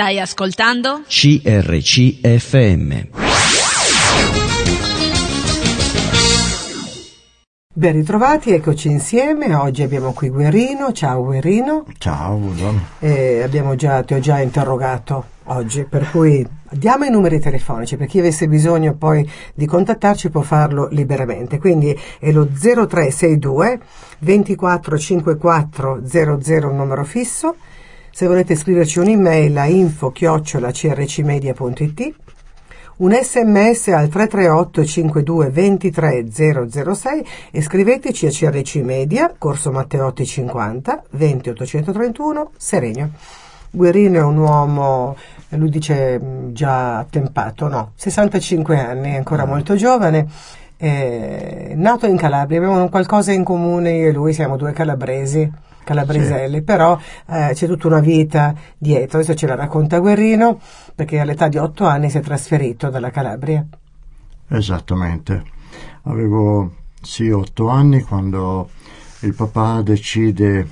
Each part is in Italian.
Stai ascoltando? CRCFM. Ben ritrovati, eccoci insieme. Oggi abbiamo qui Guerrino. Ciao Guerrino. Ciao, buongiorno. Eh, abbiamo già, ti ho già interrogato oggi, per cui diamo i numeri telefonici per chi avesse bisogno poi di contattarci può farlo liberamente. Quindi è lo 0362 2454 00 numero fisso. Se volete scriverci un'email a info crcmedia.it un sms al 338 52 23 006 e scriveteci a CRC Media, Corso Matteotti 50, 20 831, Serenio. Guerrino è un uomo, lui dice già attempato, no, 65 anni, ancora molto giovane, è nato in Calabria, abbiamo qualcosa in comune io e lui, siamo due calabresi calabreselli, sì. però eh, c'è tutta una vita dietro, adesso ce la racconta Guerrino, perché all'età di otto anni si è trasferito dalla Calabria. Esattamente, avevo sì otto anni quando il papà decide,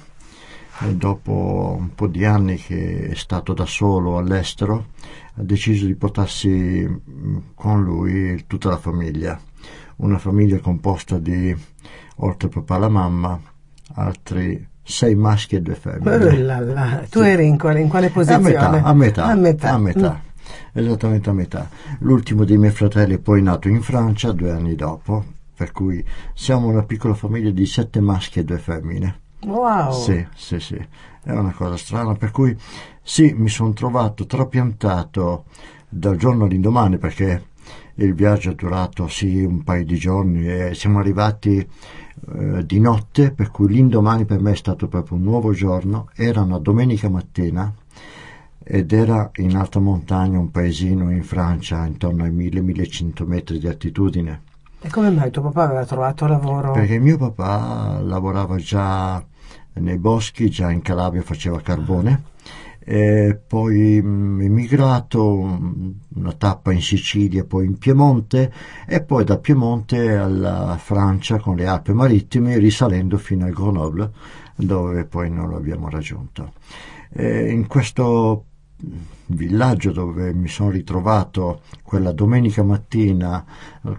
eh, dopo un po' di anni che è stato da solo all'estero, ha deciso di portarsi mm, con lui tutta la famiglia, una famiglia composta di, oltre papà e la mamma, altri sei maschi e due femmine. là là. Tu eri in quale, in quale posizione? A metà, a metà. A metà. A metà. Mm. Esattamente a metà. L'ultimo dei miei fratelli è poi nato in Francia due anni dopo, per cui siamo una piccola famiglia di sette maschi e due femmine. Wow! Sì, sì, sì. È una cosa strana, per cui sì, mi sono trovato trapiantato dal giorno all'indomani perché il viaggio è durato sì un paio di giorni e siamo arrivati eh, di notte, per cui l'indomani per me è stato proprio un nuovo giorno, era una domenica mattina ed era in alta montagna, un paesino in Francia, intorno ai 1000-1100 metri di altitudine. E come mai tuo papà aveva trovato lavoro? Perché mio papà lavorava già nei boschi, già in Calabria faceva carbone eh, poi mh, emigrato, una tappa in Sicilia, poi in Piemonte e poi da Piemonte alla Francia con le Alpi marittime risalendo fino a Grenoble dove poi non lo abbiamo raggiunto. Eh, in questo villaggio dove mi sono ritrovato quella domenica mattina,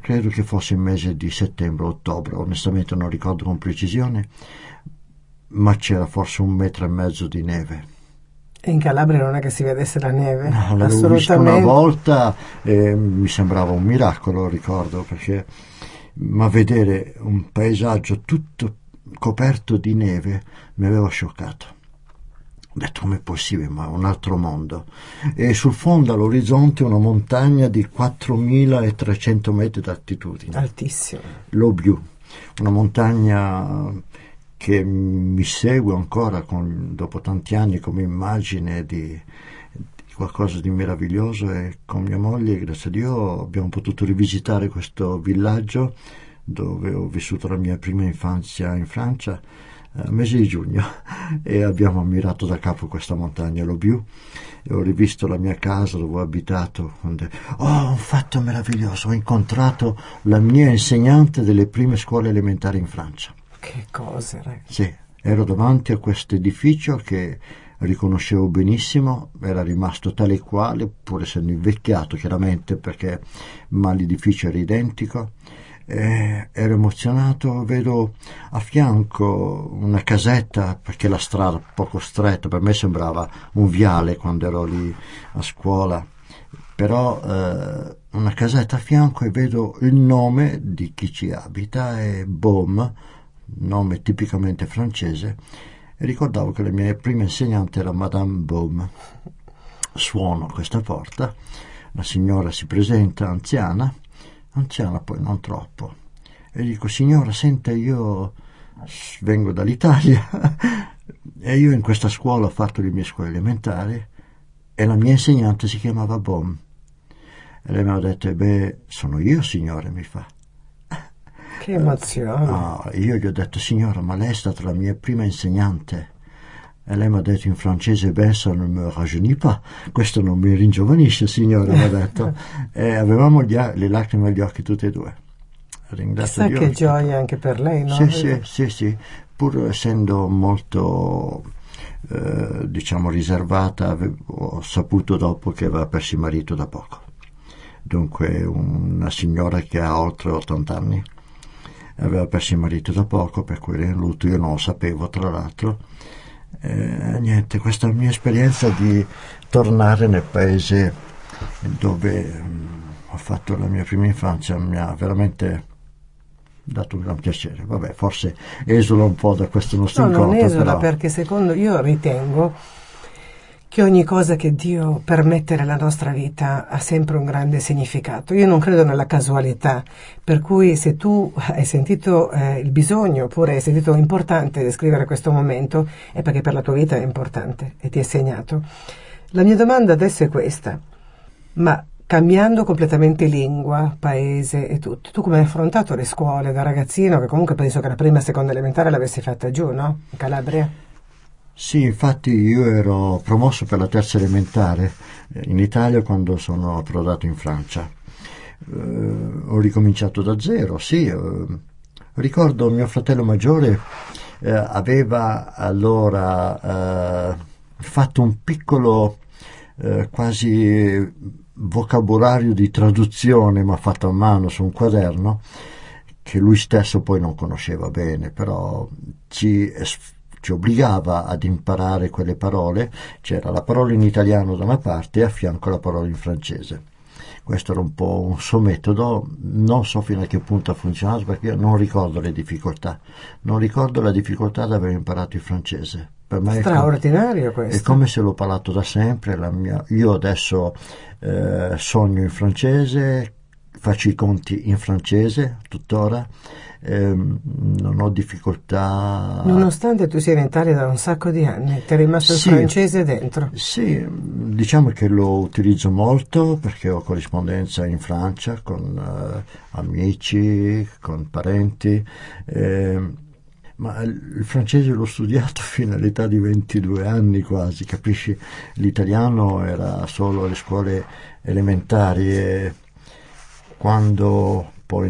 credo che fosse il mese di settembre-ottobre, onestamente non ricordo con precisione, ma c'era forse un metro e mezzo di neve in Calabria non è che si vedesse la neve. No, l'avevo vista una volta e mi sembrava un miracolo, ricordo, perché ma vedere un paesaggio tutto coperto di neve mi aveva scioccato. Ho detto com'è possibile, ma un altro mondo. E sul fondo all'orizzonte una montagna di 4300 metri d'altitudine. Altissima. L'Obiu, una montagna che mi segue ancora con, dopo tanti anni come immagine di, di, qualcosa di meraviglioso e con mia moglie, grazie a Dio, abbiamo potuto rivisitare questo villaggio dove ho vissuto la mia prima infanzia in Francia a eh, mese di giugno e abbiamo ammirato da capo questa montagna, l'Obiu e ho rivisto la mia casa dove ho abitato. Oh, un fatto meraviglioso! Ho incontrato la mia insegnante delle prime scuole elementari in Francia. Che cose, ragazzi. Sì, ero davanti a questo edificio che riconoscevo benissimo, era rimasto tale e quale, pur essendo invecchiato chiaramente perché ma l'edificio era identico. Eh, ero emozionato, vedo a fianco una casetta perché la strada poco stretta, per me sembrava un viale quando ero lì a scuola, però eh, una casetta a fianco e vedo il nome di chi ci abita, è Baum, nome tipicamente francese, e ricordavo che la mia prima insegnante era Madame Baume. Suono questa porta, la signora si presenta anziana, anziana poi non troppo, e dico signora senta io vengo dall'Italia e io in questa scuola ho fatto le mie scuole elementari e la mia insegnante si chiamava Baume. E lei mi ha detto, beh, sono io signore, mi fa. Che emozione. No, io gli ho detto, signora, ma lei è stata la mia prima insegnante. E lei mi ha detto in francese, ben, ça ne me rajeunit pas. Questo non mi ringiovanisce, signora, mi ha detto. e avevamo gli, le lacrime agli occhi tutte e due. Ringrazio Chissà che gioia anche per lei, no? Sì, sì, sì, sì. Pur essendo molto eh, diciamo riservata, ho saputo dopo che aveva perso il marito da poco. Dunque una signora che ha oltre 80 anni aveva perso il marito da poco, per cui era in lutto, io non lo sapevo tra l'altro. Eh, niente, questa mia esperienza di tornare nel paese dove mh, mm, ho fatto la mia prima infanzia mi ha veramente dato un gran piacere. Vabbè, forse esula un po' da questo nostro no, incontro. Non esula però... perché secondo io ritengo che ogni cosa che Dio permette nella nostra vita ha sempre un grande significato. Io non credo nella casualità, per cui se tu hai sentito eh, il bisogno oppure hai sentito importante descrivere questo momento è perché per la tua vita è importante e ti è segnato. La mia domanda adesso è questa, ma cambiando completamente lingua, paese e tutto. Tu come hai affrontato le scuole da ragazzino, che comunque penso che la prima e seconda elementare l'avessi fatta giù, no? In Calabria? Sì, infatti io ero promosso per la terza elementare eh, in Italia quando sono approdato in Francia. Uh, ho ricominciato da zero, sì. Uh, ricordo mio fratello maggiore uh, aveva allora fatto un piccolo quasi vocabolario di traduzione, ma fatto a mano su un quaderno, che lui stesso poi non conosceva bene, però ci, ci obbligava ad imparare quelle parole. C'era la parola in italiano da una parte e a fianco la parola in francese. Questo era un po' un suo metodo, non so fino a che punto ha funzionato perché io non ricordo le difficoltà, non ricordo la difficoltà di aver imparato il francese per me straordinario è questo. È come se l'ho parlato da sempre. Mia, io adesso eh, sogno in francese, faccio i conti in francese tuttora. Eh, non ho difficoltà. Nonostante tu sia in Italia da un sacco di anni, ti è rimasto sì, il francese dentro? Sì, diciamo che lo utilizzo molto perché ho corrispondenza in Francia con uh, amici, con parenti. Eh, ma il francese l'ho studiato fino all'età di 22 anni quasi, capisci? L'italiano era solo alle scuole elementari quando poi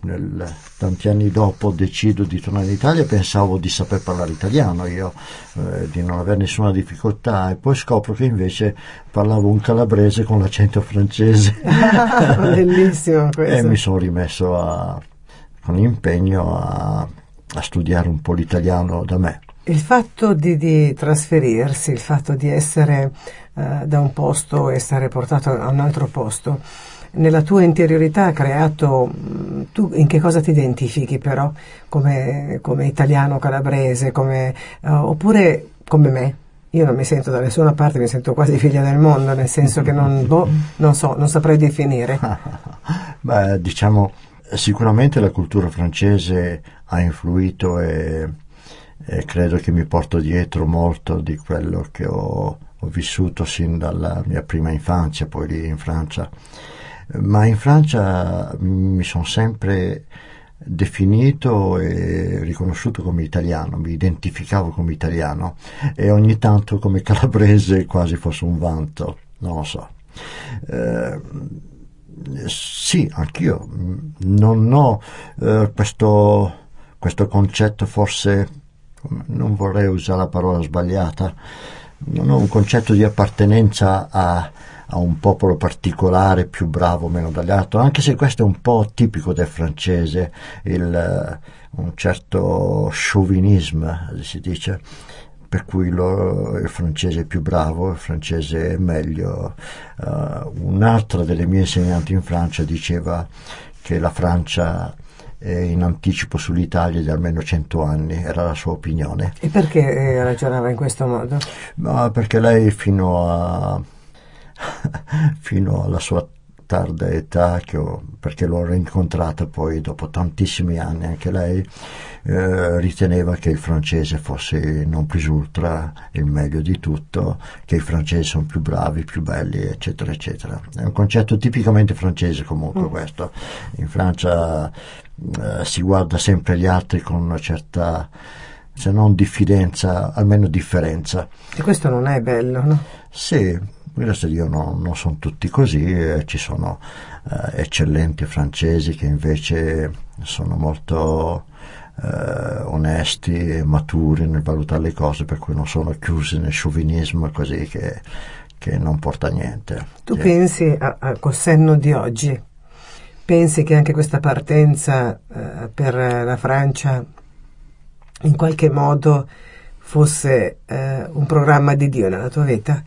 nel, tanti anni dopo decido di tornare in Italia pensavo di saper parlare italiano io, eh, di non avere nessuna difficoltà e poi scopro che invece parlavo un calabrese con l'accento francese. Bellissimo questo. E mi sono rimesso a, con impegno a a studiare un po' l'italiano da me. Il fatto di, di trasferirsi, il fatto di essere uh, da un posto e essere portato a un altro posto, nella tua interiorità ha creato, mm, tu in che cosa ti identifichi però, come, come italiano calabrese, come, uh, oppure come me? Io non mi sento da nessuna parte, mi sento quasi figlia del mondo, nel senso che non, boh, non so, non saprei definire. Beh, diciamo, sicuramente la cultura francese ha influito e, e, credo che mi porto dietro molto di quello che ho, ho vissuto sin dalla mia prima infanzia, poi lì in Francia. Ma in Francia mi sono sempre definito e riconosciuto come italiano, mi identificavo come italiano e ogni tanto come calabrese quasi fosse un vanto, non lo so. Eh, sì, anch'io non ho eh, questo questo concetto forse, non vorrei usare la parola sbagliata, non ho un concetto di appartenenza a, a un popolo particolare, più bravo o meno dagli altri, anche se questo è un po' tipico del francese, il, un certo chauvinismo, si dice, per cui lo, il francese è più bravo, il francese è meglio. Uh, un'altra delle mie insegnanti in Francia diceva che la Francia eh, in anticipo sull'Italia di almeno 100 anni, era la sua opinione. E perché eh, ragionava in questo modo? No, perché lei fino, a, fino alla sua tarda età, ho, perché l'ho rincontrata poi dopo tantissimi anni, anche lei eh, riteneva che il francese fosse non plus ultra il meglio di tutto, che i francesi sono più bravi, più belli, eccetera, eccetera. È un concetto tipicamente francese comunque mm. questo. In Francia eh, si guarda sempre gli altri con una certa se non diffidenza, almeno differenza. E questo non è bello, no? Sì, grazie a Dio no, non sono tutti così, eh, ci sono eh, eccellenti francesi che invece sono molto eh, onesti e maturi nel valutare le cose, per cui non sono chiusi nel sciovinismo così che, che non porta a niente. Tu Sì. pensi col senno di oggi, pensi che anche questa partenza eh, per la Francia in qualche modo fosse eh, un programma di Dio nella tua vita?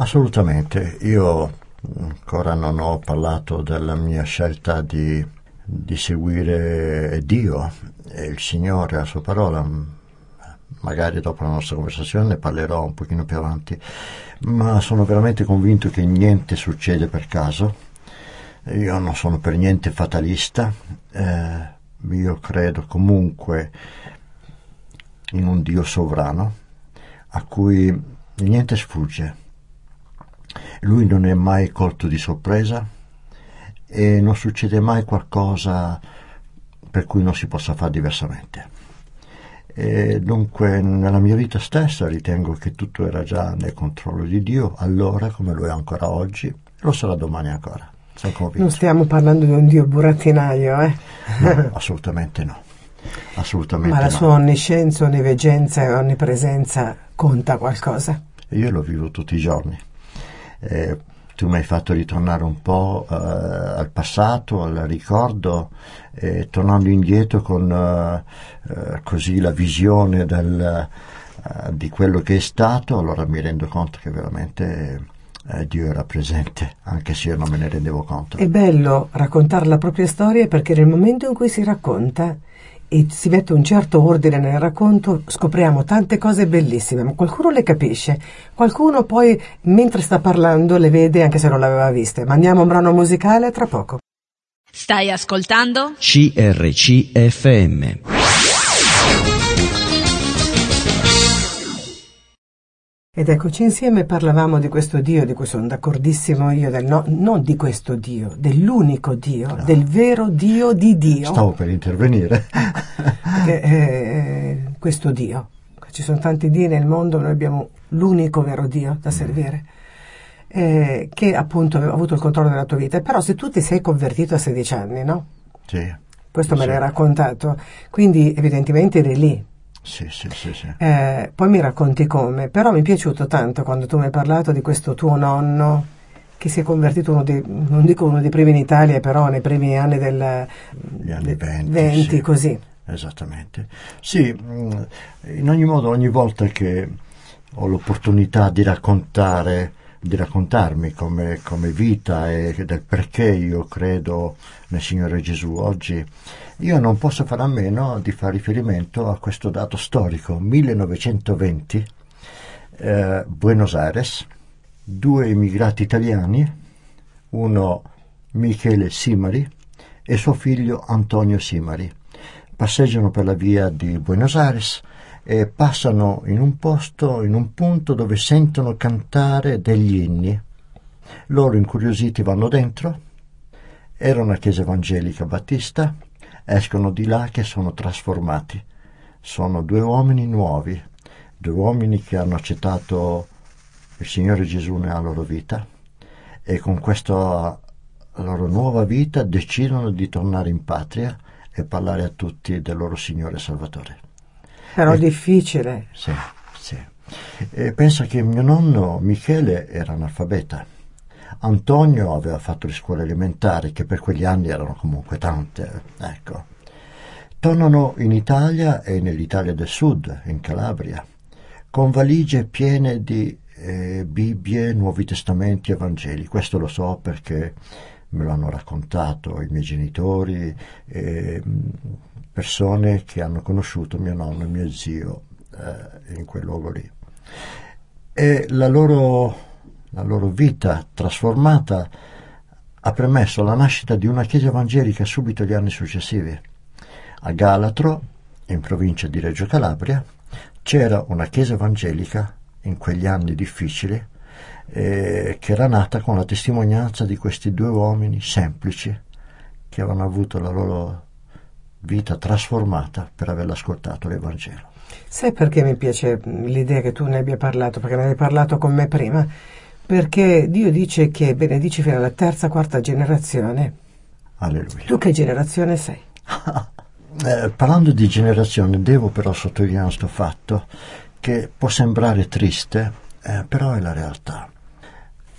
Assolutamente, io ancora non ho parlato della mia scelta di, di seguire Dio e il Signore, la sua parola, magari dopo la nostra conversazione ne parlerò un pochino più avanti, ma sono veramente convinto che niente succede per caso, io non sono per niente fatalista, eh, io credo comunque in un Dio sovrano a cui niente sfugge. Lui non è mai colto di sorpresa e non succede mai qualcosa per cui non si possa fare diversamente. E dunque nella mia vita stessa ritengo che tutto era già nel controllo di Dio, allora come lo è ancora oggi, lo sarà domani ancora. Non stiamo parlando di un Dio burattinaio, eh? No, assolutamente no. Assolutamente ma la no. sua onniscienza, onniveggenza e onnipresenza conta qualcosa. Io lo vivo tutti i giorni. Eh, tu mi hai fatto ritornare un po' eh, al passato, al ricordo, eh, tornando indietro con eh, eh, così la visione del, eh, di quello che è stato, allora mi rendo conto che veramente Dio era presente, anche se io non me ne rendevo conto. È bello raccontare la propria storia perché nel momento in cui si racconta e si mette un certo ordine nel racconto, scopriamo tante cose bellissime, ma qualcuno le capisce, qualcuno poi mentre sta parlando le vede anche se non l'aveva viste. Mandiamo un brano musicale tra poco. Stai ascoltando? CRCFM. Ed eccoci insieme, parlavamo di questo Dio, di cui sono d'accordissimo io, del no, non di questo Dio, dell'unico Dio, del vero Dio di Dio. Stavo per intervenire. Perché, eh, questo Dio. Ci sono tanti Dio nel mondo, noi abbiamo l'unico vero Dio da servire, eh, che appunto aveva avuto il controllo della tua vita. Però se tu ti sei convertito a 16 anni, no? sì, Questo me Sì. l'hai raccontato, quindi evidentemente eri lì. Sì, sì, sì, sì. Eh, poi mi racconti come, però mi è piaciuto tanto quando tu mi hai parlato di questo tuo nonno che si è convertito uno dei, non dico uno dei primi in Italia, però nei primi anni del anni de- 20, sì. così. Esattamente. Sì, mm, in ogni modo, ogni volta che ho l'opportunità di raccontare, di raccontarmi come, come vita e del perché io credo nel Signore Gesù. Oggi, io non posso fare a meno di fare riferimento a questo dato storico, 1920, eh, Buenos Aires, due immigrati italiani, uno Michele Simari e suo figlio Antonio Simari. Passeggiano per la via di Buenos Aires e passano in un posto, in un punto dove sentono cantare degli inni. Loro incuriositi vanno dentro, era una chiesa evangelica battista, escono di là che sono trasformati. Sono due uomini nuovi, due uomini che hanno accettato il Signore Gesù nella loro vita e con questa loro nuova vita decidono di tornare in patria e parlare a tutti del loro Signore Salvatore. Però Eh. difficile. Sì, sì. E pensa che mio nonno Michele era analfabeta. Antonio aveva fatto le scuole elementari, che per quegli anni erano comunque tante. Ecco. Tornano in Italia e nell'Italia del Sud, in Calabria, con valigie piene di eh, Bibbie, Nuovi Testamenti, Evangeli. Questo lo so perché me lo hanno raccontato i miei genitori, eh, persone che hanno conosciuto mio nonno e mio zio eh, in quel luogo lì. E la loro, la loro vita trasformata ha permesso la nascita di una chiesa evangelica subito gli anni successivi. A Galatro, in provincia di Reggio Calabria, c'era una chiesa evangelica in quegli anni difficili eh, che era nata con la testimonianza di questi due uomini semplici che avevano avuto la loro vita trasformata per aver ascoltato l'Evangelo. Sai perché mi piace l'idea che tu ne abbia parlato? Perché ne avevi parlato con me prima. Perché Dio dice che benedici fino alla terza, quarta generazione. Alleluia. Tu che generazione sei? eh, parlando di generazione, devo però sottolineare questo fatto che può sembrare triste, eh, però è la realtà.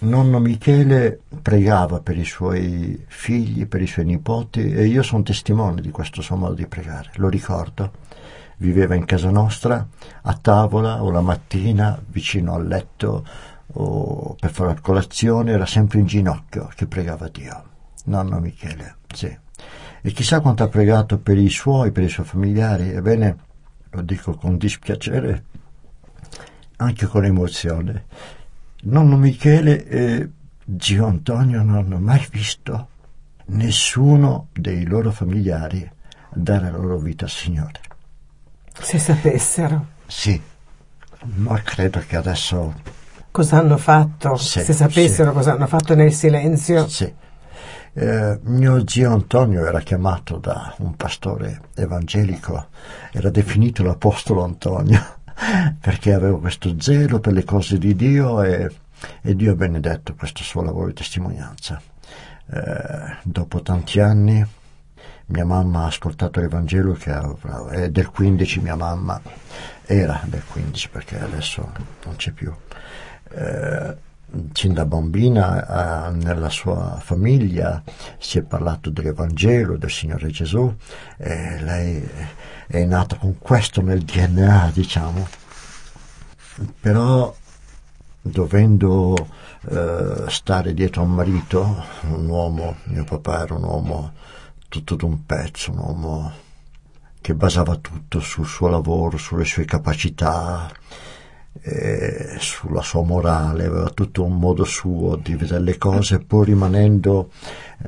Nonno Michele pregava per i suoi figli, per i suoi nipoti e io sono testimone di questo suo modo di pregare, lo ricordo. Viveva in casa nostra, a tavola o la mattina, vicino al letto o per fare la colazione, era sempre in ginocchio che pregava Dio. Nonno Michele, sì. E chissà quanto ha pregato per i suoi, per i suoi familiari. Ebbene, lo dico con dispiacere, anche con emozione nonno Michele e zio Antonio non hanno mai visto nessuno dei loro familiari dare la loro vita al Signore. Se sapessero. Sì, ma credo che adesso... Cosa hanno fatto? Sì, Se sapessero sì. cosa hanno fatto nel silenzio. Sì. Eh, mio zio Antonio era chiamato da un pastore evangelico, era definito l'Apostolo Antonio perché avevo questo zelo per le cose di Dio e, e Dio ha benedetto questo suo lavoro di testimonianza. Eh, dopo tanti anni mia mamma ha ascoltato l'Evangelo che è del 15 mia mamma era del 15 perché adesso non c'è più eh, sin da bambina eh, nella sua famiglia si è parlato dell'Evangelo del Signore Gesù e lei è nata con questo nel DNA diciamo. Però dovendo eh, stare dietro a un marito un uomo mio papà era un uomo tutto d'un pezzo, un uomo che basava tutto sul suo lavoro, sulle sue capacità, eh, sulla sua morale, aveva tutto un modo suo di vedere le cose, pur rimanendo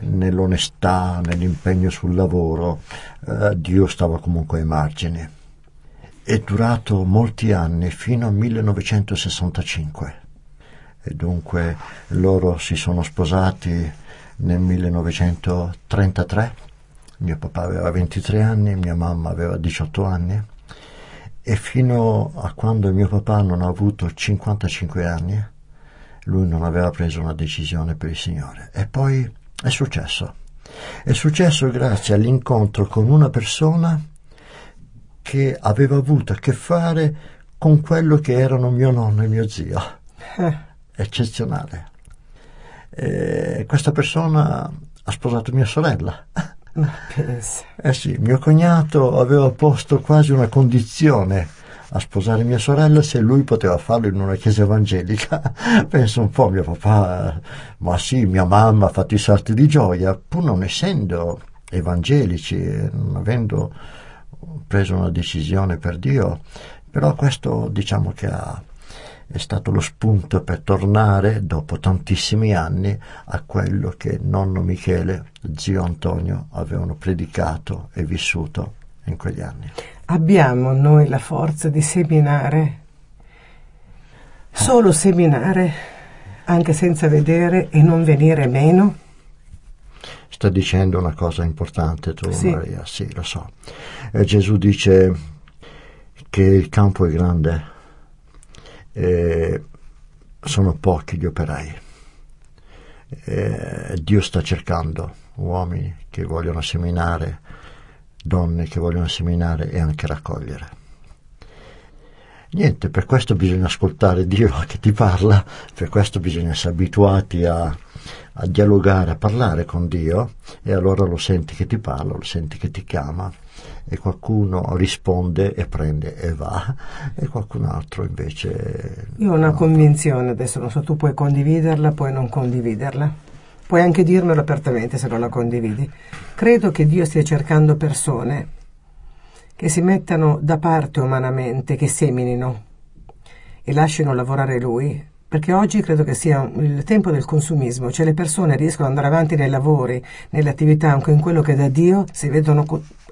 nell'onestà, nell'impegno sul lavoro, eh, Dio stava comunque ai margini. È durato molti anni, fino al 1965, e dunque loro si sono sposati nel 1933 mio papà aveva 23 anni, mia mamma aveva 18 anni e fino a quando mio papà non ha avuto 55 anni lui non aveva preso una decisione per il Signore. E poi è successo. È successo grazie all'incontro con una persona che aveva avuto a che fare con quello che erano mio nonno e mio zio. Eccezionale. E questa persona ha sposato mia sorella. Pensa. Eh sì, mio cognato aveva posto quasi una condizione a sposare mia sorella se lui poteva farlo in una chiesa evangelica. Penso un po' mio papà, ma sì, mia mamma ha fatto i salti di gioia, pur non essendo evangelici, non avendo preso una decisione per Dio, però questo diciamo che ha è stato lo spunto per tornare, dopo tantissimi anni, a quello che nonno Michele, zio Antonio avevano predicato e vissuto in quegli anni. Abbiamo noi la forza di seminare, solo seminare, anche senza vedere e non venire meno? Sta dicendo una cosa importante tu, Sì. Maria, sì, lo so. Eh, Gesù dice che il campo è grande e sono pochi gli operai. E Dio sta cercando uomini che vogliono seminare, donne che vogliono seminare e anche raccogliere. Niente, per questo bisogna ascoltare Dio che ti parla, per questo bisogna essere abituati a, a dialogare, a parlare con Dio e allora lo senti che ti parla, lo senti che ti chiama e qualcuno risponde e prende e va e qualcun altro invece... Io ho una no. convinzione, adesso non so, tu puoi condividerla, puoi non condividerla. Puoi anche dirmelo apertamente se non la condividi. Credo che Dio stia cercando persone che si mettano da parte umanamente, che seminino e lasciano lavorare Lui, perché oggi credo che sia il tempo del consumismo, cioè le persone riescono ad andare avanti nei lavori, nelle attività, anche in quello che da Dio si vedono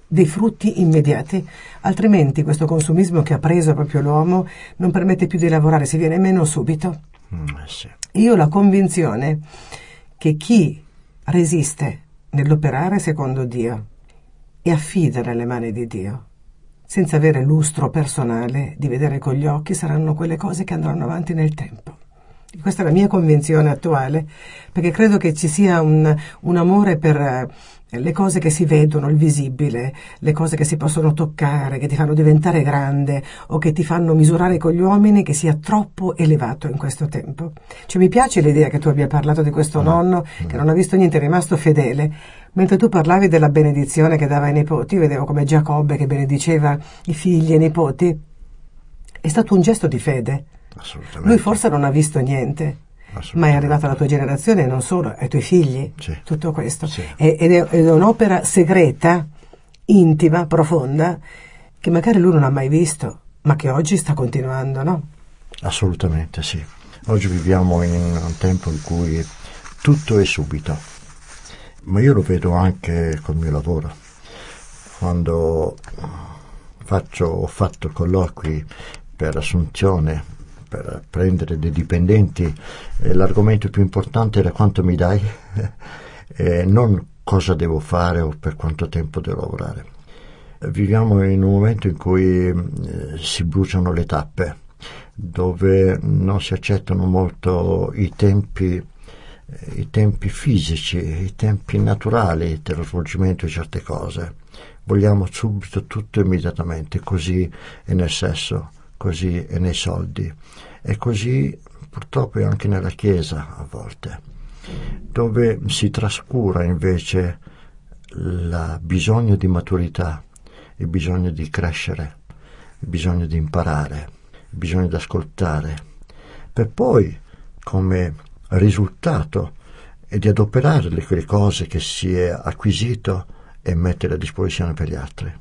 dei frutti immediati, altrimenti questo consumismo che ha preso proprio l'uomo non permette più di lavorare, si viene meno subito. Mm, eh sì. Io ho la convinzione che chi resiste nell'operare secondo Dio e affida nelle mani di Dio, senza avere lustro personale di vedere con gli occhi, saranno quelle cose che andranno avanti nel tempo. Questa è la mia convinzione attuale, perché credo che ci sia un, un amore per, le cose che si vedono, il visibile, le cose che si possono toccare, che ti fanno diventare grande o che ti fanno misurare con gli uomini che sia troppo elevato in questo tempo. Cioè mi piace l'idea che tu abbia parlato di questo nonno che non ha visto niente, è rimasto fedele. Mentre tu parlavi della benedizione che dava ai nipoti, vedevo come Giacobbe che benediceva i figli e i nipoti. È stato un gesto di fede. Assolutamente. Lui forse non ha visto niente, ma è arrivata alla tua generazione e non solo, ai tuoi figli, Sì. tutto questo. Sì. Ed è, ed è un'opera segreta, intima, profonda, che magari lui non ha mai visto, ma che oggi sta continuando, no? Assolutamente sì. Oggi viviamo in un tempo in cui tutto è subito, ma io lo vedo anche col mio lavoro. Quando faccio, ho fatto colloqui per assunzione, per prendere dei dipendenti, eh, l'argomento più importante era quanto mi dai, e non cosa devo fare o per quanto tempo devo lavorare. Viviamo in un momento in cui eh, si bruciano le tappe, dove non si accettano molto i tempi, eh, i tempi fisici, i tempi naturali dello svolgimento di certe cose. Vogliamo subito tutto immediatamente, così è nel sesso, così è nei soldi e così purtroppo è anche nella Chiesa a volte, dove si trascura invece il bisogno di maturità, il bisogno di crescere, il bisogno di imparare, il bisogno di ascoltare, per poi come risultato e di adoperare le quelle cose che si è acquisito e mettere a disposizione per gli altri.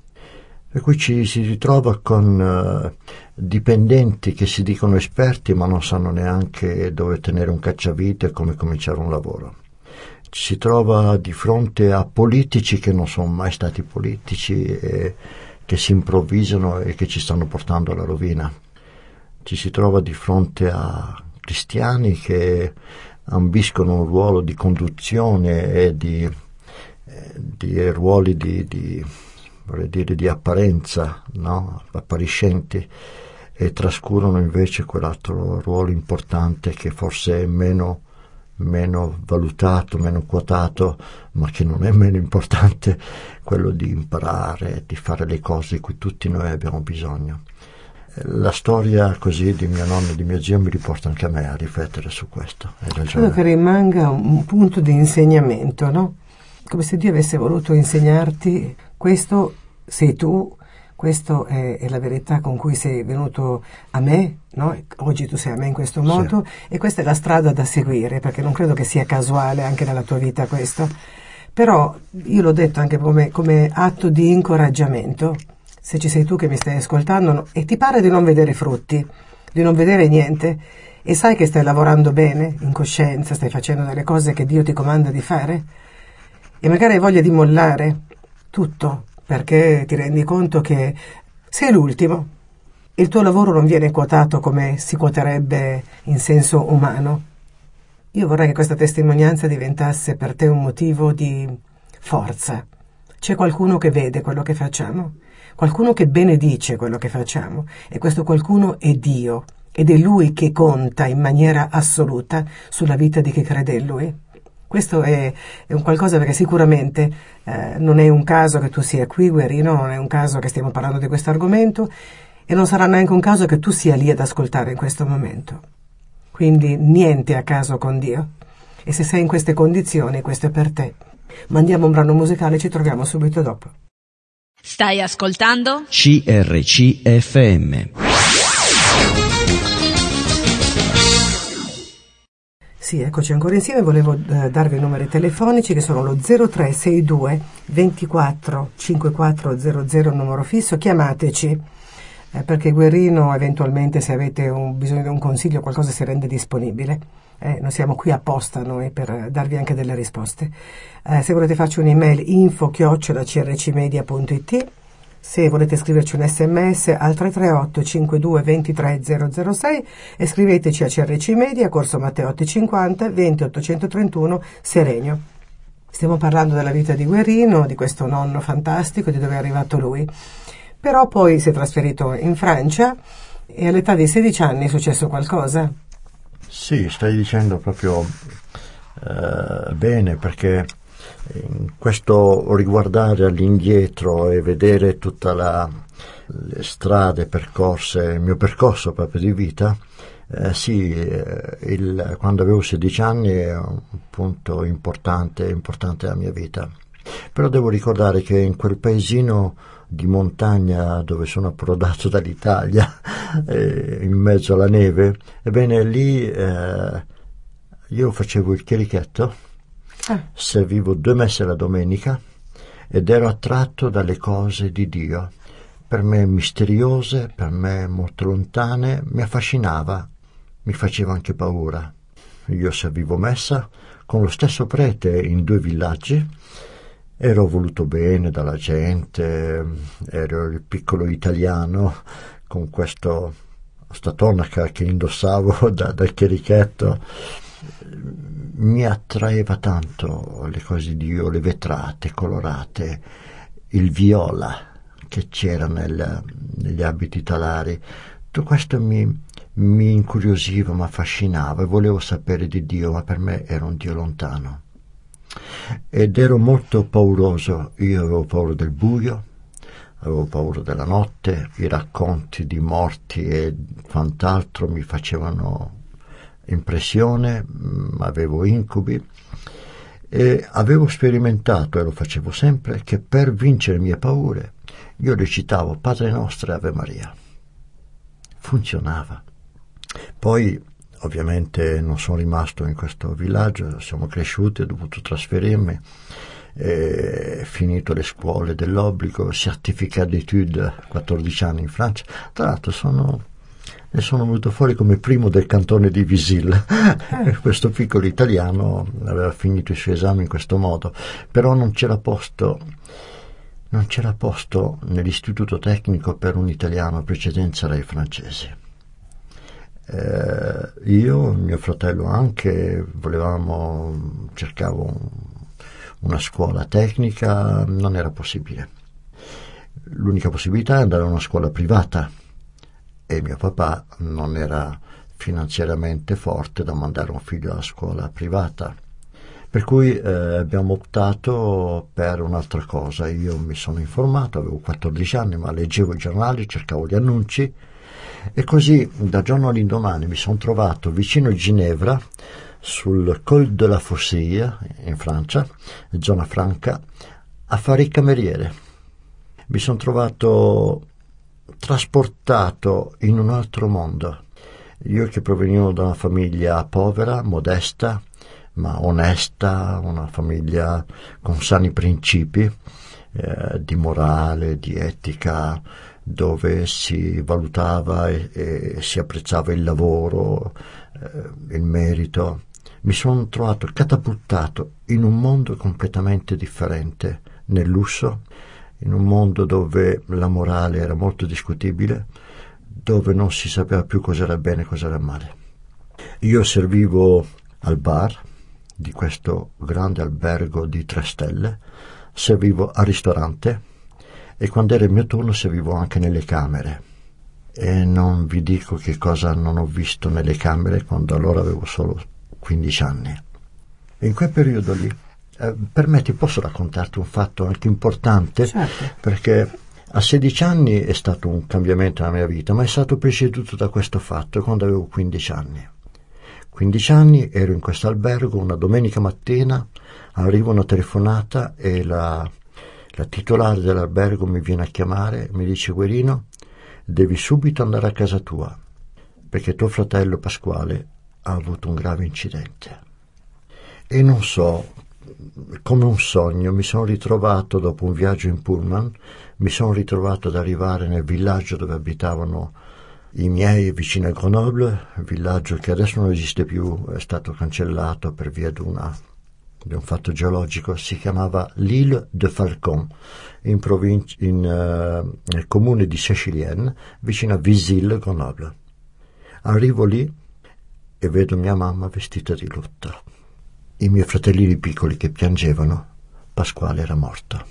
Per cui ci si ritrova con eh, dipendenti che si dicono esperti ma non sanno neanche dove tenere un cacciavite e come cominciare un lavoro. Ci si trova di fronte a politici che non sono mai stati politici e che si improvvisano e che ci stanno portando alla rovina. Ci si trova di fronte a cristiani che ambiscono un ruolo di conduzione e di, eh, di ruoli di, di, vorrei dire, di apparenza, no? appariscenti, e trascurano invece quell'altro ruolo importante che forse è meno, meno valutato, meno quotato, ma che non è meno importante, quello di imparare, di fare le cose di cui tutti noi abbiamo bisogno. La storia così di mio nonno e di mio zio mi riporta anche a me a riflettere su questo. Credo che rimanga un punto di insegnamento, no? Come se Dio avesse voluto insegnarti questo sei tu, questa è, è la verità con cui sei venuto a me, no? Oggi tu sei a me in questo modo e questa è la strada da seguire, perché non credo che sia casuale anche nella tua vita questo. Però io l'ho detto anche come, come atto di incoraggiamento, se ci sei tu che mi stai ascoltando no? e ti pare di non vedere frutti, di non vedere niente, e sai che stai lavorando bene, in coscienza, stai facendo delle cose che Dio ti comanda di fare, e magari hai voglia di mollare tutto, perché ti rendi conto che sei l'ultimo. Il tuo lavoro non viene quotato come si quoterebbe in senso umano. Io vorrei che questa testimonianza diventasse per te un motivo di forza. C'è qualcuno che vede quello che facciamo, qualcuno che benedice quello che facciamo e questo qualcuno è Dio ed è Lui che conta in maniera assoluta sulla vita di chi crede in Lui. Questo è, è un qualcosa perché sicuramente eh, non è un caso che tu sia qui, Guerino, non è un caso che stiamo parlando di questo argomento e non sarà neanche un caso che tu sia lì ad ascoltare in questo momento. Quindi niente a caso con Dio. E se sei in queste condizioni, questo è per te. Mandiamo un brano musicale, ci troviamo subito dopo. Stai ascoltando? CRCFM. Sì, eccoci ancora insieme, volevo eh, darvi i numeri telefonici che sono lo 0362 24 5400 numero fisso, chiamateci eh, perché Guerrino eventualmente se avete un, bisogno di un consiglio o qualcosa si rende disponibile. Eh, noi siamo qui apposta noi per darvi anche delle risposte. Eh, se volete farci un'email info crcmedia.it se volete scriverci un sms al 338 52 23 006 e scriveteci a CRC Media, Corso Matteotti 50 20 831 Serenio. Stiamo parlando della vita di Guerrino, di questo nonno fantastico, di dove è arrivato lui. Però poi si è trasferito in Francia e all'età di 16 anni è successo qualcosa. Sì, stai dicendo proprio eh, bene perché questo riguardare all'indietro e vedere tutte le strade percorse, il mio percorso proprio di vita, eh, sì, eh, il, quando avevo 16 anni è un punto importante, importante della mia vita. Però devo ricordare che in quel paesino di montagna dove sono approdato dall'Italia, eh, in mezzo alla neve, ebbene lì eh, io facevo il chierichetto. Servivo due messe la domenica ed ero attratto dalle cose di Dio, per me misteriose, per me molto lontane, mi affascinava, mi faceva anche paura. Io servivo messa con lo stesso prete in due villaggi ero voluto bene dalla gente, ero il piccolo italiano con questo, questa tonaca che indossavo da, dal chierichetto. Mi attraeva tanto le cose di Dio, le vetrate colorate, il viola che c'era nel, negli abiti talari. Tutto questo mi, mi incuriosiva, mi affascinava e volevo sapere di Dio, ma per me era un Dio lontano ed ero molto pauroso. Io avevo paura del buio, avevo paura della notte, i racconti di morti e quant'altro mi facevano impressione, mm, avevo incubi e avevo sperimentato, e lo facevo sempre, che per vincere le mie paure io recitavo Padre nostro e Ave Maria. Funzionava. Poi ovviamente non sono rimasto in questo villaggio, siamo cresciuti, ho dovuto trasferirmi, eh, finito le scuole dell'obbligo, certificat d'études, 14 anni in Francia. Tra l'altro sono, ne sono venuto fuori come primo del cantone di Visil. Eh. questo piccolo italiano aveva finito i suoi esami in questo modo, però non c'era posto non c'era posto nell'istituto tecnico per un italiano, precedenza era i francesi. Eh, io, mio fratello anche, volevamo, cercavo una scuola tecnica, non era possibile. L'unica possibilità è andare a una scuola privata e mio papà non era finanziariamente forte da mandare un figlio alla scuola privata. Per cui eh, abbiamo optato per un'altra cosa. Io mi sono informato, avevo 14 anni, ma leggevo i giornali, cercavo gli annunci e così da giorno all'indomani mi sono trovato vicino a Ginevra, sul Col de la Fossia, in Francia, zona franca, a fare il cameriere. Mi sono trovato trasportato in un altro mondo. Io che provenivo da una famiglia povera, modesta, ma onesta, una famiglia con sani principi eh, di morale, di etica, dove si valutava e, e si apprezzava il lavoro, eh, il merito. Mi sono trovato catapultato in un mondo completamente differente, nel lusso, in un mondo dove la morale era molto discutibile, dove non si sapeva più cos'era bene e cos'era male. Io servivo al bar di questo grande albergo di tre stelle, servivo al ristorante, e quando era il mio turno servivo anche nelle camere e non vi dico che cosa non ho visto nelle camere quando allora avevo solo 15 anni. In quel periodo lì, eh, permetti, posso raccontarti un fatto anche importante? Certo. Perché a 16 anni è stato un cambiamento nella mia vita, ma è stato preceduto da questo fatto quando avevo 15 anni. 15 anni ero in questo albergo, una domenica mattina arriva una telefonata e la la titolare dell'albergo mi viene a chiamare e mi dice Guerino, devi subito andare a casa tua, perché tuo fratello Pasquale ha avuto un grave incidente. E non so, come un sogno, mi sono ritrovato dopo un viaggio in pullman, mi sono ritrovato ad arrivare nel villaggio dove abitavano i miei vicino a Grenoble, villaggio che adesso non esiste più, è stato cancellato per via di una di un fatto geologico, si chiamava l'Île de Falcon, in provincia, in, uh, nel comune di Sicilienne, vicino a Visil-Grenoble. Arrivo lì e vedo mia mamma vestita di lutto. I miei fratellini piccoli che piangevano, Pasquale era morto.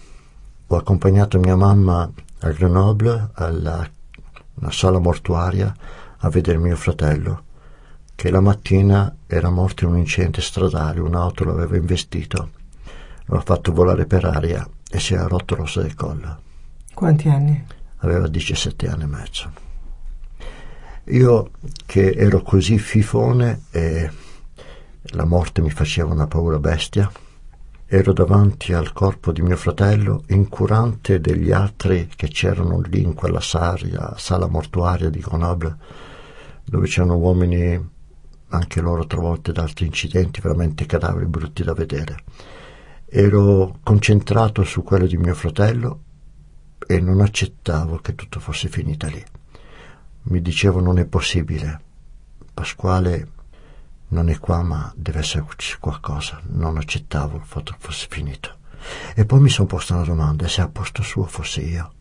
Ho accompagnato mia mamma a Grenoble, alla sala mortuaria, a vedere mio fratello che la mattina era morto in un incidente stradale, un'auto lo aveva investito. l'ho fatto volare per aria e si era rotto l'osso del collo. Quanti anni? Aveva 17 anni e mezzo. Io che ero così fifone e la morte mi faceva una paura bestia, ero davanti al corpo di mio fratello, incurante degli altri che c'erano lì in quella sala, sala mortuaria di Grenoble, dove c'erano uomini anche loro travolti da altri incidenti, veramente cadaveri brutti da vedere. Ero concentrato su quello di mio fratello e non accettavo che tutto fosse finita lì. Mi dicevo non è possibile. Pasquale non è qua, ma deve esserci qualcosa. Non accettavo il fatto che fosse finito. E poi mi sono posto una domanda, se a posto suo fossi io.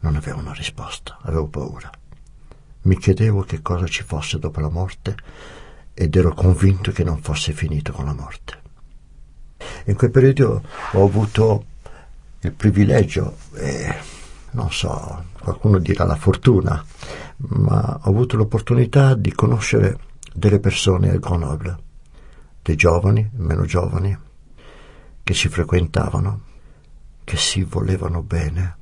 Non avevo una risposta, avevo paura. Mi chiedevo che cosa ci fosse dopo la morte ed ero convinto che non fosse finito con la morte. In quel periodo ho avuto il privilegio, e non so, qualcuno dirà la fortuna, ma ho avuto l'opportunità di conoscere delle persone a Grenoble, dei giovani, meno giovani, che si frequentavano, che si volevano bene,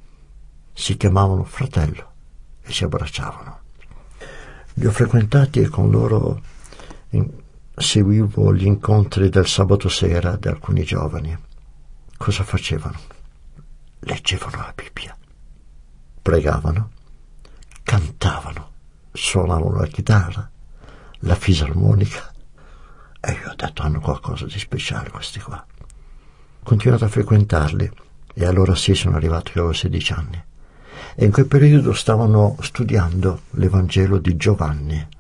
si chiamavano fratello e si abbracciavano. Li ho frequentati e con loro in, seguivo gli incontri del sabato sera di alcuni giovani. Cosa facevano? Leggevano la Bibbia, pregavano, cantavano, suonavano la chitarra, la fisarmonica. E io ho detto hanno qualcosa di speciale questi qua. Ho continuato a frequentarli e allora sì sono arrivato io avevo 16 anni. E in quel periodo stavano studiando l'Evangelo di Giovanni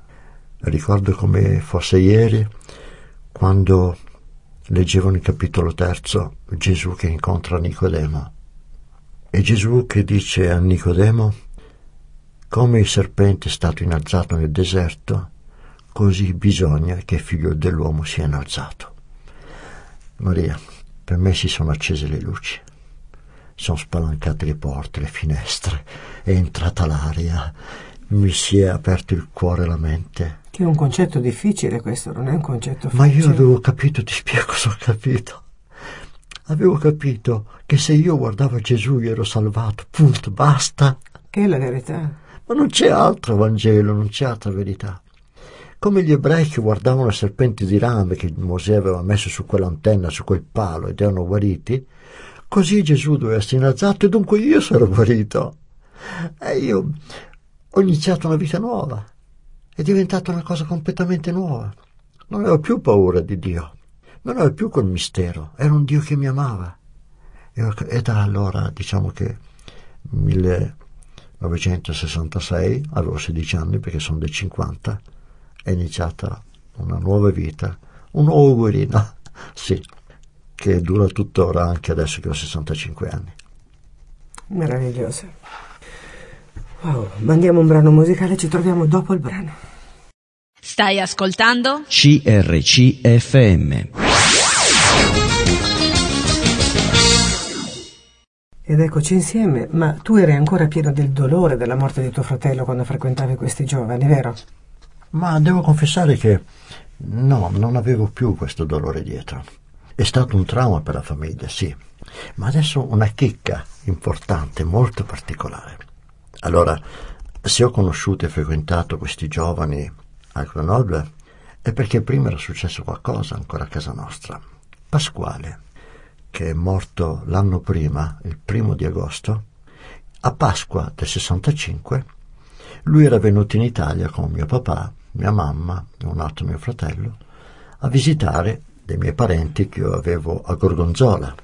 Ricordo come fosse ieri quando leggevano il capitolo terzo Gesù che incontra Nicodemo. E Gesù che dice a Nicodemo, come il serpente è stato innalzato nel deserto, così bisogna che il figlio dell'uomo sia innalzato. Maria, per me si sono accese le luci, sono spalancate le porte, le finestre, è entrata l'aria, mi si è aperto il cuore e la mente che è un concetto difficile questo, non è un concetto facile. Ma io avevo capito, ti spiego cosa ho capito. Avevo capito che se io guardavo Gesù io ero salvato, punto, basta. Che è la verità. Ma non c'è altro Vangelo, non c'è altra verità. Come gli ebrei che guardavano le serpenti di rame che Mosè aveva messo su quell'antenna, su quel palo ed erano guariti, così Gesù doveva essere innalzato e dunque io sarò guarito. E io ho iniziato una vita nuova è diventata una cosa completamente nuova. Non avevo più paura di Dio, non avevo più quel mistero, era un Dio che mi amava. E da allora, diciamo che 1966, avevo 16 anni perché sono del 50, è iniziata una nuova vita, un nuovo guerino, sì, che dura tuttora anche adesso che ho 65 anni. Meraviglioso. Wow, mandiamo un brano musicale, ci troviamo dopo il brano. Stai ascoltando? CRCFM. Ed eccoci insieme, ma tu eri ancora pieno del dolore della morte di tuo fratello quando frequentavi questi giovani, vero? Ma devo confessare che no, non avevo più questo dolore dietro. È stato un trauma per la famiglia, sì, ma adesso una chicca importante, molto particolare. Allora, se ho conosciuto e frequentato questi giovani a Grenoble è perché prima era successo qualcosa ancora a casa nostra. Pasquale, che è morto l'anno prima, il primo di agosto, a Pasqua del 65, lui era venuto in Italia con mio papà, mia mamma e un altro mio fratello a visitare dei miei parenti che io avevo a Gorgonzola.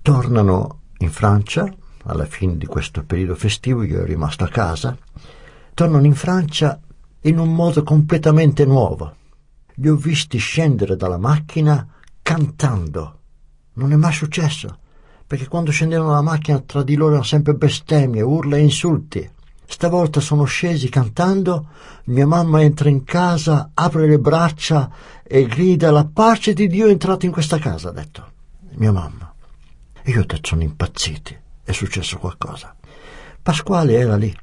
Tornano in Francia alla fine di questo periodo festivo, io ero rimasto a casa, tornano in Francia in un modo completamente nuovo. Li ho visti scendere dalla macchina cantando. Non è mai successo, perché quando scendevano dalla macchina tra di loro erano sempre bestemmie, urla e insulti. Stavolta sono scesi cantando, mia mamma entra in casa, apre le braccia e grida la pace di Dio è entrata in questa casa, ha detto mia mamma. E io ho detto sono impazziti è successo qualcosa. Pasquale era lì.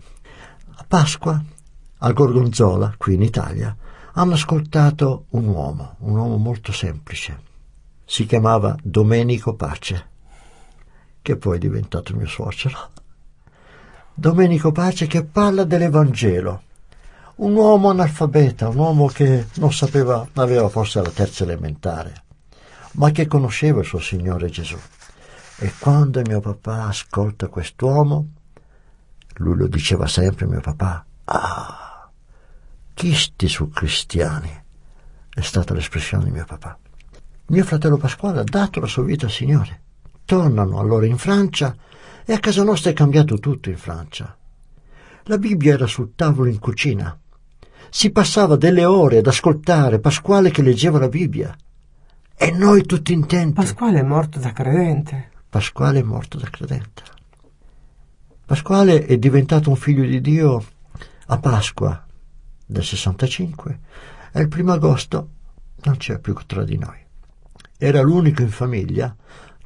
A Pasqua, al Gorgonzola, qui in Italia, hanno ascoltato un uomo, un uomo molto semplice, si chiamava Domenico Pace, che poi è diventato mio suocero. Domenico Pace che parla dell'Evangelo. Un uomo analfabeta, un uomo che non sapeva, aveva forse la terza elementare, ma che conosceva il suo Signore Gesù. E quando mio papà ascolta quest'uomo, lui lo diceva sempre, mio papà, ah, chi sti su cristiani? È stata l'espressione di mio papà. Mio fratello Pasquale ha dato la sua vita al Signore. Tornano allora in Francia e a casa nostra è cambiato tutto in Francia. La Bibbia era sul tavolo in cucina. Si passava delle ore ad ascoltare Pasquale che leggeva la Bibbia. E noi tutti intenti. Pasquale è morto da credente. Pasquale è morto da credente. Pasquale è diventato un figlio di Dio a Pasqua del 65 e il primo agosto non c'è più tra di noi. Era l'unico in famiglia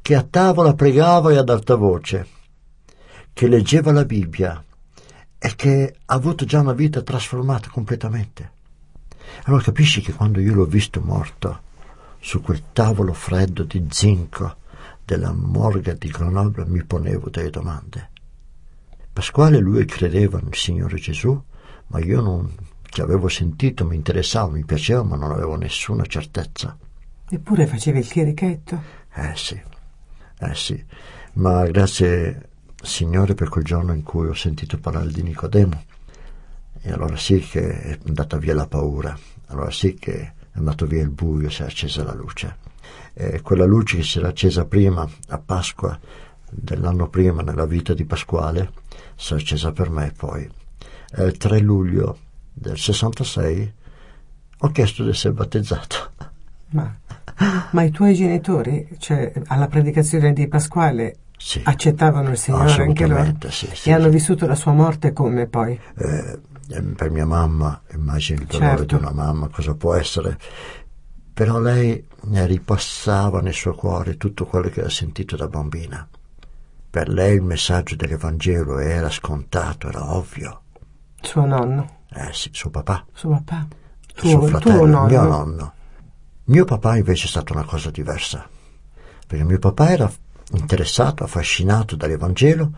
che a tavola pregava e ad alta voce, che leggeva la Bibbia e che ha avuto già una vita trasformata completamente. Allora capisci che quando io l'ho visto morto su quel tavolo freddo di zinco della morgue di Grenoble mi ponevo delle domande. Pasquale lui credeva nel Signore Gesù, ma io non ci avevo sentito, mi interessava, mi piaceva, ma non avevo nessuna certezza. Eppure facevi il chierichetto. Eh sì, eh sì, ma grazie Signore per quel giorno in cui ho sentito parlare di Nicodemo. E allora sì che è andata via la paura, allora sì che è andato via il buio, si è accesa la luce. E quella luce che si era accesa prima, a Pasqua dell'anno prima, nella vita di Pasquale, si è accesa per me poi. E il 3 luglio del 66 ho chiesto di essere battezzato. Ma, ma i tuoi genitori, cioè alla predicazione di Pasquale, Sì. accettavano il Signore anche loro? Sì, sì, e hanno vissuto la sua morte come poi? Eh, eh, per mia mamma, immagini il dolore Certo. di una mamma, cosa può essere. Però lei ne ripassava nel suo cuore tutto quello che ha sentito da bambina. Per lei il messaggio dell'Evangelo era scontato, era ovvio. Suo nonno, Eh sì, suo papà, suo papà, tuo, suo tuo fratello, nonno. mio nonno. Mio papà invece è stata una cosa diversa, perché mio papà era interessato, affascinato dall'Evangelo,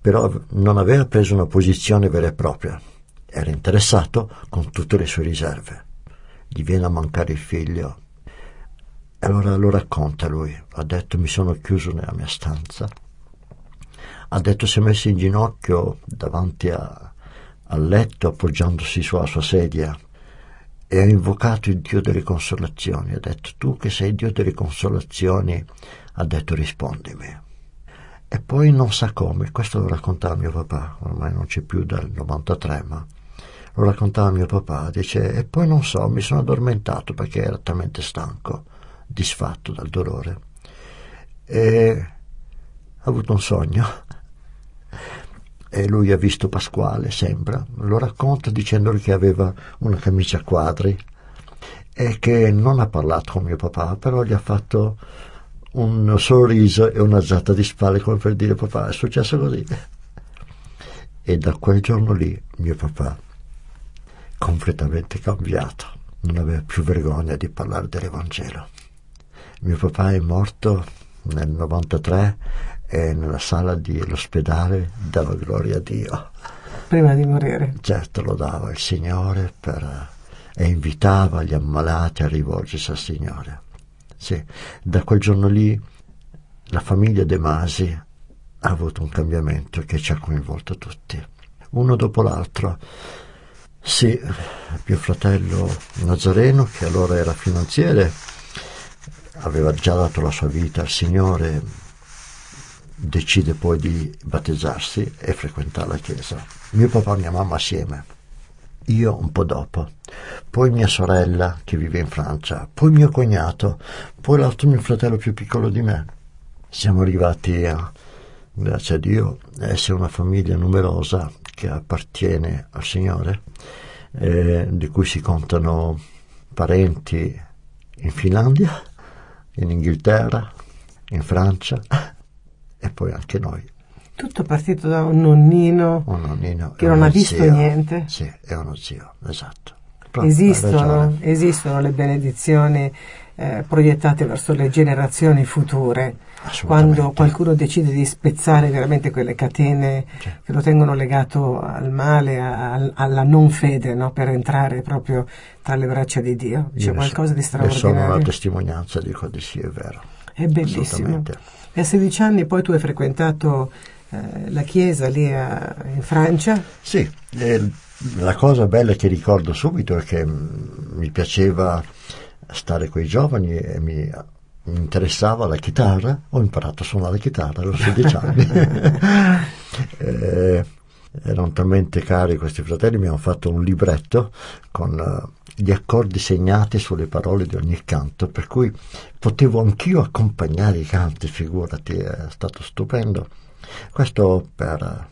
però non aveva preso una posizione vera e propria. Era interessato con tutte le sue riserve. Gli viene a mancare il figlio. E allora lo racconta lui. Ha detto mi sono chiuso nella mia stanza. Ha detto si è messo in ginocchio davanti a- al letto appoggiandosi sulla sua sedia e ha invocato il Dio delle consolazioni. Ha detto tu che sei il Dio delle consolazioni, ha detto rispondimi. E poi non sa come, questo lo raccontava mio papà, ormai non c'è più dal 93, ma lo raccontava mio papà, dice, e poi non so, mi sono addormentato perché era talmente stanco, disfatto dal dolore. E ha avuto un sogno. E lui ha visto Pasquale, sembra, lo racconta dicendogli che aveva una camicia a quadri e che non ha parlato con mio papà, però gli ha fatto un sorriso e un'alzata di spalle come per dire papà è successo così. E da quel giorno lì mio papà, completamente cambiato, non aveva più vergogna di parlare dell'Evangelo. Mio papà è morto nel 93 e nella sala dell'ospedale dava gloria a Dio. Prima di morire. Certo lo dava il Signore per, e invitava gli ammalati a rivolgersi al Signore. Sì, da quel giorno lì la famiglia De Masi ha avuto un cambiamento che ci ha coinvolto tutti, uno dopo l'altro. Sì, mio fratello Nazareno, che allora era finanziere, aveva già dato la sua vita al Signore, decide poi di battezzarsi e frequentare la chiesa. Mio papà e mia mamma assieme, io un po' dopo, poi mia sorella che vive in Francia, poi mio cognato, poi l'altro mio fratello più piccolo di me. Siamo arrivati a, grazie a Dio, essere una famiglia numerosa che appartiene al Signore, eh, di cui si contano parenti in Finlandia, in Inghilterra, in Francia e poi anche noi. Tutto partito da un nonnino. Un nonnino Che non ha visto zio. niente. Sì, è uno zio, esatto. Proprio, Esistono, esistono le benedizioni eh, proiettate verso le generazioni future, quando qualcuno decide di spezzare veramente quelle catene Sì. che lo tengono legato al male, a- alla non fede, no? per entrare proprio tra le braccia di Dio. C'è Io qualcosa di so- ne sono straordinario. una testimonianza, dico di sì, è vero. È bellissimo. E a 16 anni poi tu hai frequentato eh, la chiesa lì a- in Francia. Sì, eh, la cosa bella che ricordo subito è che mm, mi piaceva stare con i giovani e mi, mi interessava la chitarra. Ho imparato a suonare la chitarra a 16 anni. Eh, erano talmente cari questi fratelli, mi hanno fatto un libretto con eh, gli accordi segnati sulle parole di ogni canto, per cui potevo anch'io accompagnare i canti, figurati, è stato stupendo. Questo per,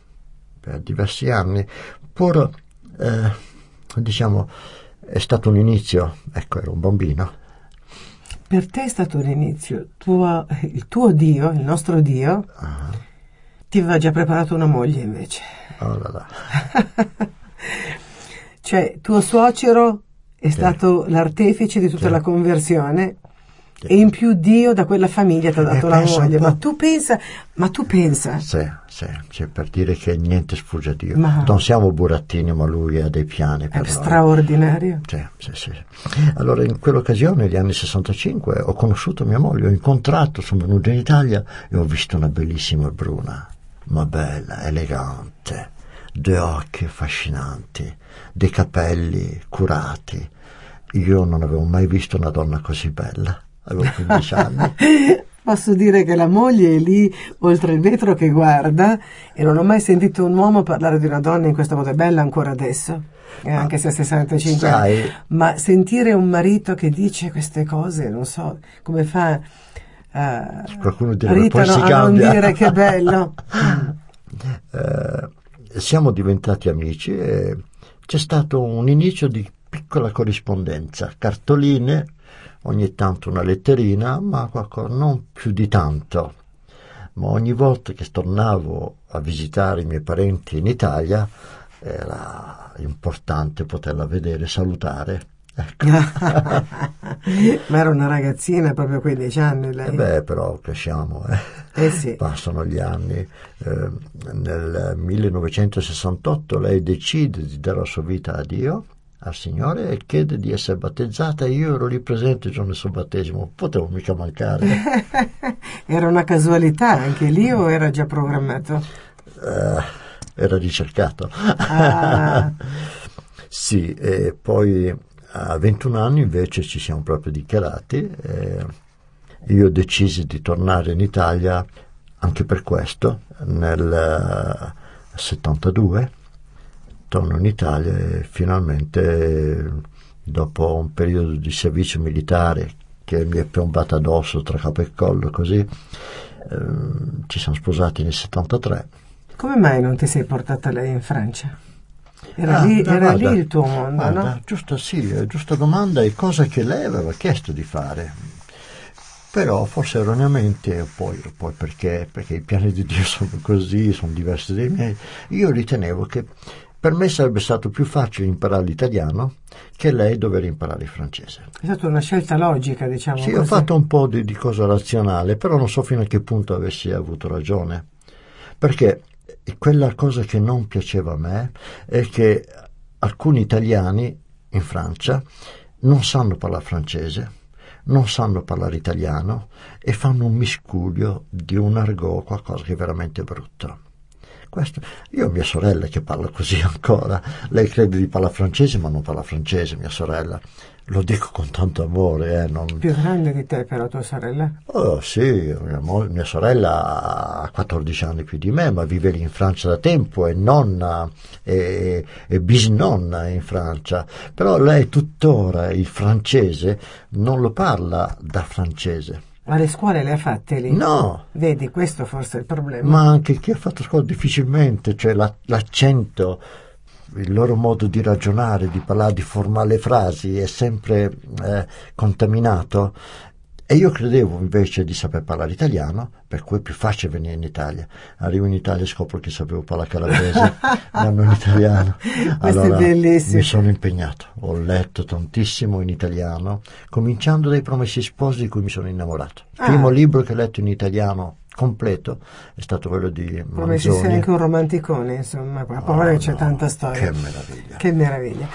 per diversi anni, pur eh, diciamo è stato un inizio, ecco, ero un bambino. Per te è stato l'inizio. Tuo- il tuo Dio, il nostro Dio, Ah, ti aveva già preparato una moglie invece. oh là là. Cioè, tuo suocero è stato l'artefice di tutta Sì. la conversione Sì. e in più Dio da quella famiglia ti ha dato E la moglie. Ma tu pensa, ma tu pensa, Sì, sì, sì, per dire che niente sfugge a Dio. Ma- Non siamo burattini, ma lui ha dei piani è per noi. straordinario. Sì, sì, sì. Allora in quell'occasione, negli anni 65, ho conosciuto mia moglie, ho incontrato, sono venuto in Italia e ho visto una bellissima bruna, ma bella, elegante, due occhi affascinanti, dei capelli curati. Io non avevo mai visto una donna così bella, avevo 15 anni. Posso dire che la moglie è lì oltre il vetro che guarda e non ho mai sentito un uomo parlare di una donna in questo modo. È bella ancora adesso, eh, anche se ha 65 anni. Sai, Ma sentire un marito che dice queste cose, non so come fa eh, qualcuno direbbe, Rita poi no- si a non dire che bello. Eh, siamo diventati amici e c'è stato un inizio di piccola corrispondenza, cartoline, ogni tanto una letterina, ma qualcosa, non più di tanto. Ma ogni volta che tornavo a visitare i miei parenti in Italia era importante poterla vedere, salutare. Ecco. Ma era una ragazzina, proprio 15 anni E lei. beh, però cresciamo, eh. Eh sì. Passano gli anni. Eh, nel 1968 lei decide di dare la sua vita a Dio, al Signore, e chiede di essere battezzata. Io ero lì presente il giorno del suo battesimo, potevo mica mancare. Era una casualità anche lì o era già programmato? Eh, era ricercato. Ah. sì, e poi a 21 anni invece ci siamo proprio dichiarati. e io decisi di tornare in Italia anche per questo nel eh, 72. Torno in Italia e finalmente dopo un periodo di servizio militare che mi è piombata addosso tra capo e collo così ehm, ci siamo sposati nel 73 Come mai non ti sei portata lei in Francia? Era, Ah, lì, beh, era guarda, lì il tuo mondo, guarda, no? Giusta, sì, è giusta domanda e cosa che lei aveva chiesto di fare. Però forse erroneamente, o poi, poi perché, perché i piani di Dio sono così, sono diversi dai miei, io ritenevo che per me sarebbe stato più facile imparare l'italiano che lei dover imparare il francese. È stata una scelta logica, diciamo Sì, così. ho fatto un po' di, di cosa razionale, però non so fino a che punto avessi avuto ragione. Perché quella cosa che non piaceva a me è che alcuni italiani in Francia non sanno parlare francese, non sanno parlare italiano e fanno un miscuglio di un argot, qualcosa che è veramente brutto. Questo, io ho mia sorella che parla così ancora, lei crede di parlare francese ma non parla francese, mia sorella. Lo dico con tanto amore, eh, non, Più grande di te però tua sorella? Oh sì, mia, mo- mia sorella ha 14 anni più di me, ma vive lì in Francia da tempo, è nonna e, e bisnonna in Francia, però lei tuttora il francese non lo parla da francese. Ma le scuole le ha fatte lì? No, Vedi, questo forse è il problema. ma anche chi ha fatto scuola difficilmente, cioè la- l'accento, il loro modo di ragionare, di parlare, di formare le frasi è sempre eh, contaminato E io credevo invece di saper parlare italiano, per cui è più facile venire in Italia. Arrivo in Italia e scopro che sapevo parlare calabrese, nonno in italiano. Questo allora è bellissimo. mi sono impegnato, ho letto tantissimo in italiano, cominciando dai Promessi Sposi di cui mi sono innamorato. Il Ah. primo libro che ho letto in italiano completo è stato quello di Come ci sei Manzoni. anche un romanticone, insomma, qua poi Ah, c'è no, tanta storia. Che meraviglia. Che meraviglia.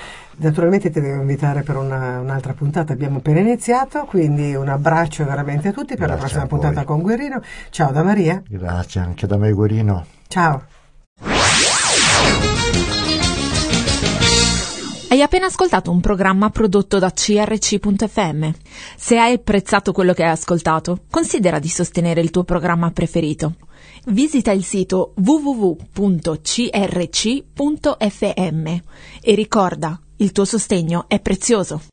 Naturalmente ti devo invitare per una- un'altra puntata, abbiamo appena iniziato, quindi un abbraccio veramente a tutti per la Grazie prossima a voi. puntata con Guerrino. Ciao da Maria, Grazie anche da me, Guerino. ciao. Hai appena ascoltato un programma prodotto da crc.fm. Se hai apprezzato quello che hai ascoltato, considera di sostenere il tuo programma preferito. Visita il sito www.crc.fm e ricorda, il tuo sostegno è prezioso.